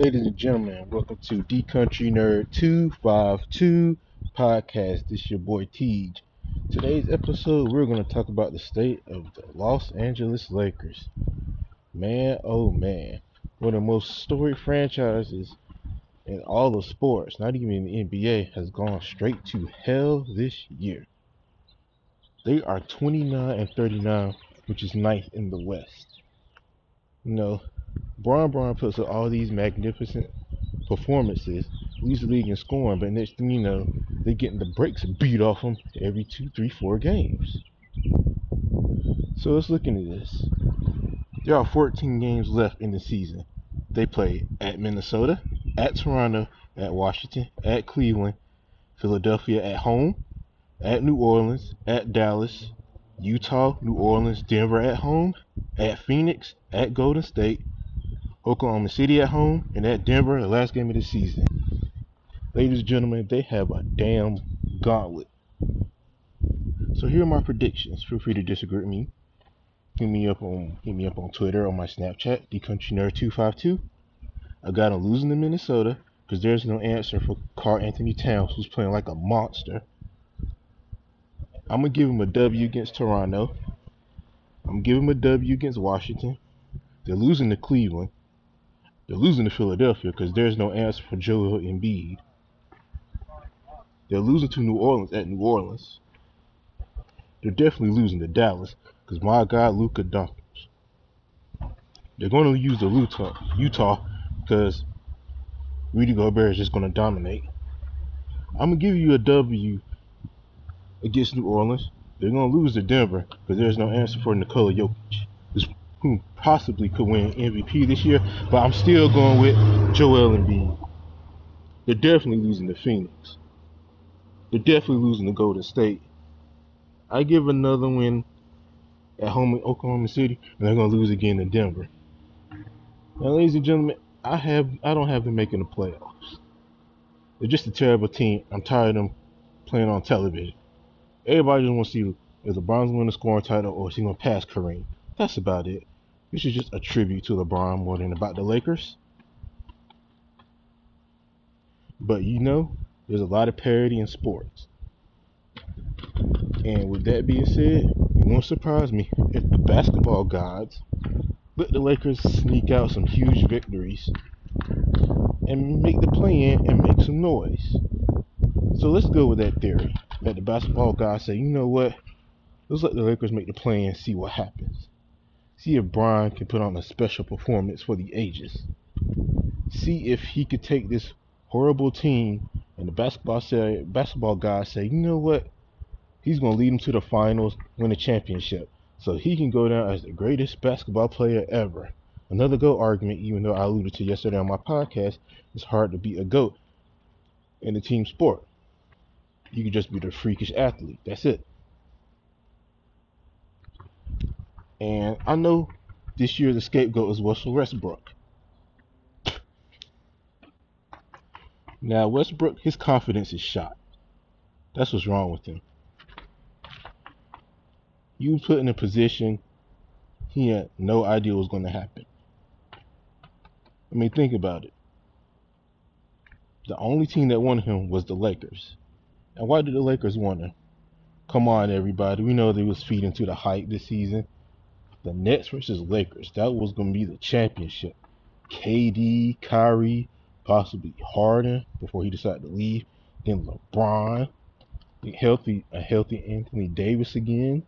Ladies and gentlemen, welcome to D Country Nerd 252 podcast. This is your boy Tej. Today's episode, we're going to talk about the state of the Los Angeles Lakers. Man, oh man, one of the most storied franchises in all of sports, not even in the NBA, has gone straight to hell this year. They are 29 and 39, which is ninth in the West. You know, Bron Bron puts up all these magnificent performances, leads the league in scoring, but next thing you know, they're getting the breaks beat off them every two, three, four games. So let's look into this. There are 14 games left in the season. They play at Minnesota, at Toronto, at Washington, at Cleveland, Philadelphia at home, at New Orleans, at Dallas, Utah, New Orleans, Denver at home, at Phoenix, at Golden State, Oklahoma City at home, and at Denver, the last game of the season. Ladies and gentlemen, they have a damn gauntlet. So here are my predictions. Feel free to disagree with me. Hit me up on hit me up on Twitter or my Snapchat, TheCountryNerd252. I got them losing to Minnesota because there's no answer for Karl-Anthony Towns, who's playing like a monster. I'm gonna give him a W against Toronto. I'm give him a W against Washington. They're losing to Cleveland. They're losing to Philadelphia because there's no answer for Joel Embiid. They're losing to New Orleans at New Orleans. They're definitely losing to Dallas because my God, Luka Doncic. They're going to use the Utah, Utah because Rudy Gobert is just going to dominate. I'm gonna give you a W against New Orleans. They're to lose to Denver because there's no answer for Nikola Jokic who possibly could win MVP this year, but I'm still going with Joel Embiid. They're definitely losing to Phoenix. They're definitely losing to Golden State. I give another win at home in Oklahoma City, and they're gonna lose again in Denver. Now, ladies and gentlemen, I have I don't have them making the playoffs. They're just a terrible team. I'm tired of them playing on television. Everybody just wants to see if LeBron's going to score a title or is he going to pass Kareem. That's about it. This is just a tribute to LeBron more than about the Lakers. But you know, there's a lot of parity in sports. And with that being said, it won't surprise me if the basketball gods let the Lakers sneak out some huge victories and make the play in and make some noise. So let's go with that theory. That the basketball gods say, you know what? Let's let the Lakers make the play and see what happens. See if Brian can put on a special performance for the ages. See if he could take this horrible team and the basketball say, basketball guys say, you know what? He's gonna lead them to the finals, win a championship, so he can go down as the greatest basketball player ever. Another GOAT argument, even though I alluded to yesterday on my podcast, it's hard to be a GOAT in a team sport. You can just be the freakish athlete. That's it. And I know this year the scapegoat is Russell Westbrook. Now, Westbrook, his confidence is shot. That's what's wrong with him. You put in a position he had no idea was going to happen. I mean, think about it. The only team that wanted him was the Lakers. And why did the Lakers want him? Come on, everybody. We know they was feeding to the hype this season the Nets versus Lakers. That was going to be the championship. KD, Kyrie, possibly Harden before he decided to leave. Then LeBron, healthy, a healthy Anthony Davis again,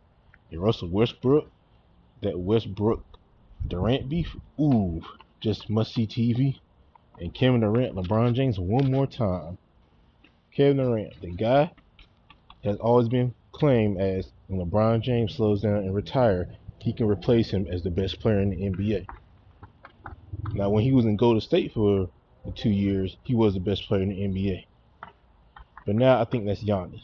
and Russell Westbrook. That Westbrook Durant beef, ooh, just must see TV. And Kevin Durant, LeBron James, one more time. Kevin Durant, the guy has always been claimed as when LeBron James slows down and retire, he can replace him as the best player in the NBA. Now, when he was in Golden State for two years, he was the best player in the NBA. But now I think that's Giannis.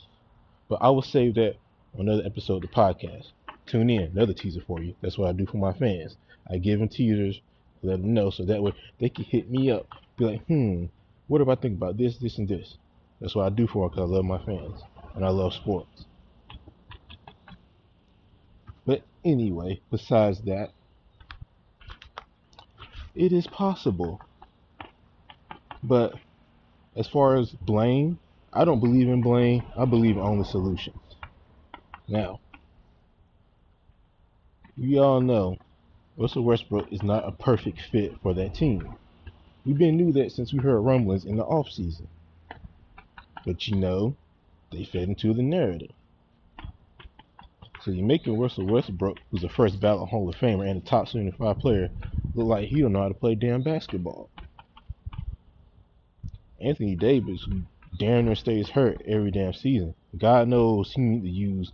But I will save that on another episode of the podcast. Tune in, another teaser for you. That's what I do for my fans. I give them teasers, let them know, so that way they can hit me up, be like, hmm, what if I think about this, this, and this? That's what I do for them because I love my fans and I love sports. But anyway, besides that, it is possible. But as far as blame, I don't believe in blame. I believe only solutions. Now, we all know Russell Westbrook is not a perfect fit for that team. We've been knew that since we heard rumblings in the offseason. But you know, they fed into the narrative. You're making Russell Westbrook, who's the first ballot Hall of Famer and a top 75 player, look like he don't know how to play damn basketball. Anthony Davis, who damn near stays hurt every damn season. God knows he needs to use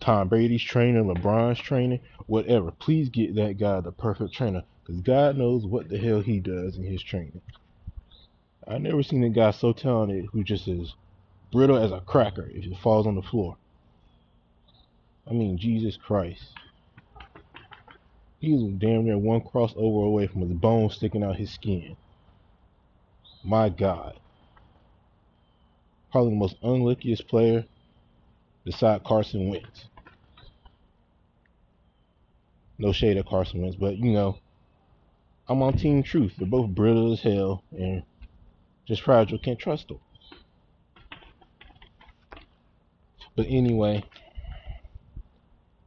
Tom Brady's trainer, LeBron's trainer, whatever. Please get that guy the perfect trainer, because God knows what the hell he does in his training. I've never seen a guy so talented who just is brittle as a cracker if it falls on the floor. I mean, Jesus Christ. He was damn near one crossover away from his bone sticking out his skin. My God. Probably the most unluckiest player beside Carson Wentz. No shade at Carson Wentz, but you know, I'm on Team Truth. They're both brittle as hell and just fragile. Can't trust them. But anyway,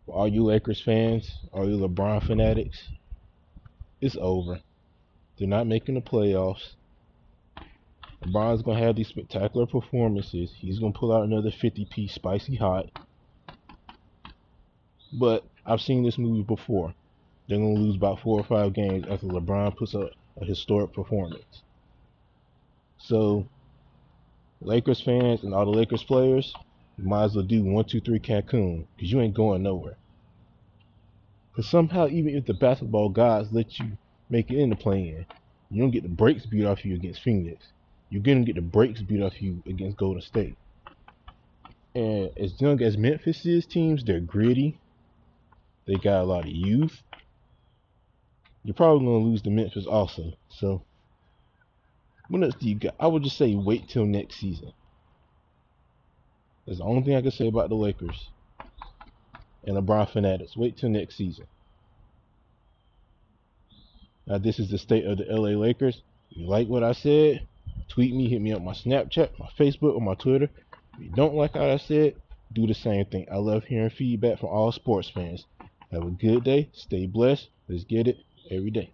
all you Lakers fans, all you LeBron fanatics, it's over. They're not making the playoffs. LeBron's gonna have these spectacular performances. He's gonna pull out another 50 piece spicy hot. But I've seen this movie before. They're gonna lose about four or five games after LeBron puts up a historic performance. So, Lakers fans and all the Lakers players, you might as well do one, two, three Cancun, because you ain't going nowhere. Because somehow, even if the basketball gods let you make it in the play in, you don't get the breaks beat off you against Phoenix you're gonna get the breaks beat off you against Golden State. And as young as Memphis is teams, they're gritty. They got a lot of youth. You're probably gonna lose to Memphis also. So what else do you got? I would just say wait till next season. That's the only thing I can say about the Lakers and LeBron fanatics. Wait till next season. Now this is the state of the LA Lakers. You like what I said? tweet me, hit me up my Snapchat, my Facebook, or my Twitter. If you don't like what I said, do the same thing. I love hearing feedback from all sports fans. Have a good day. Stay blessed. Let's get it every day.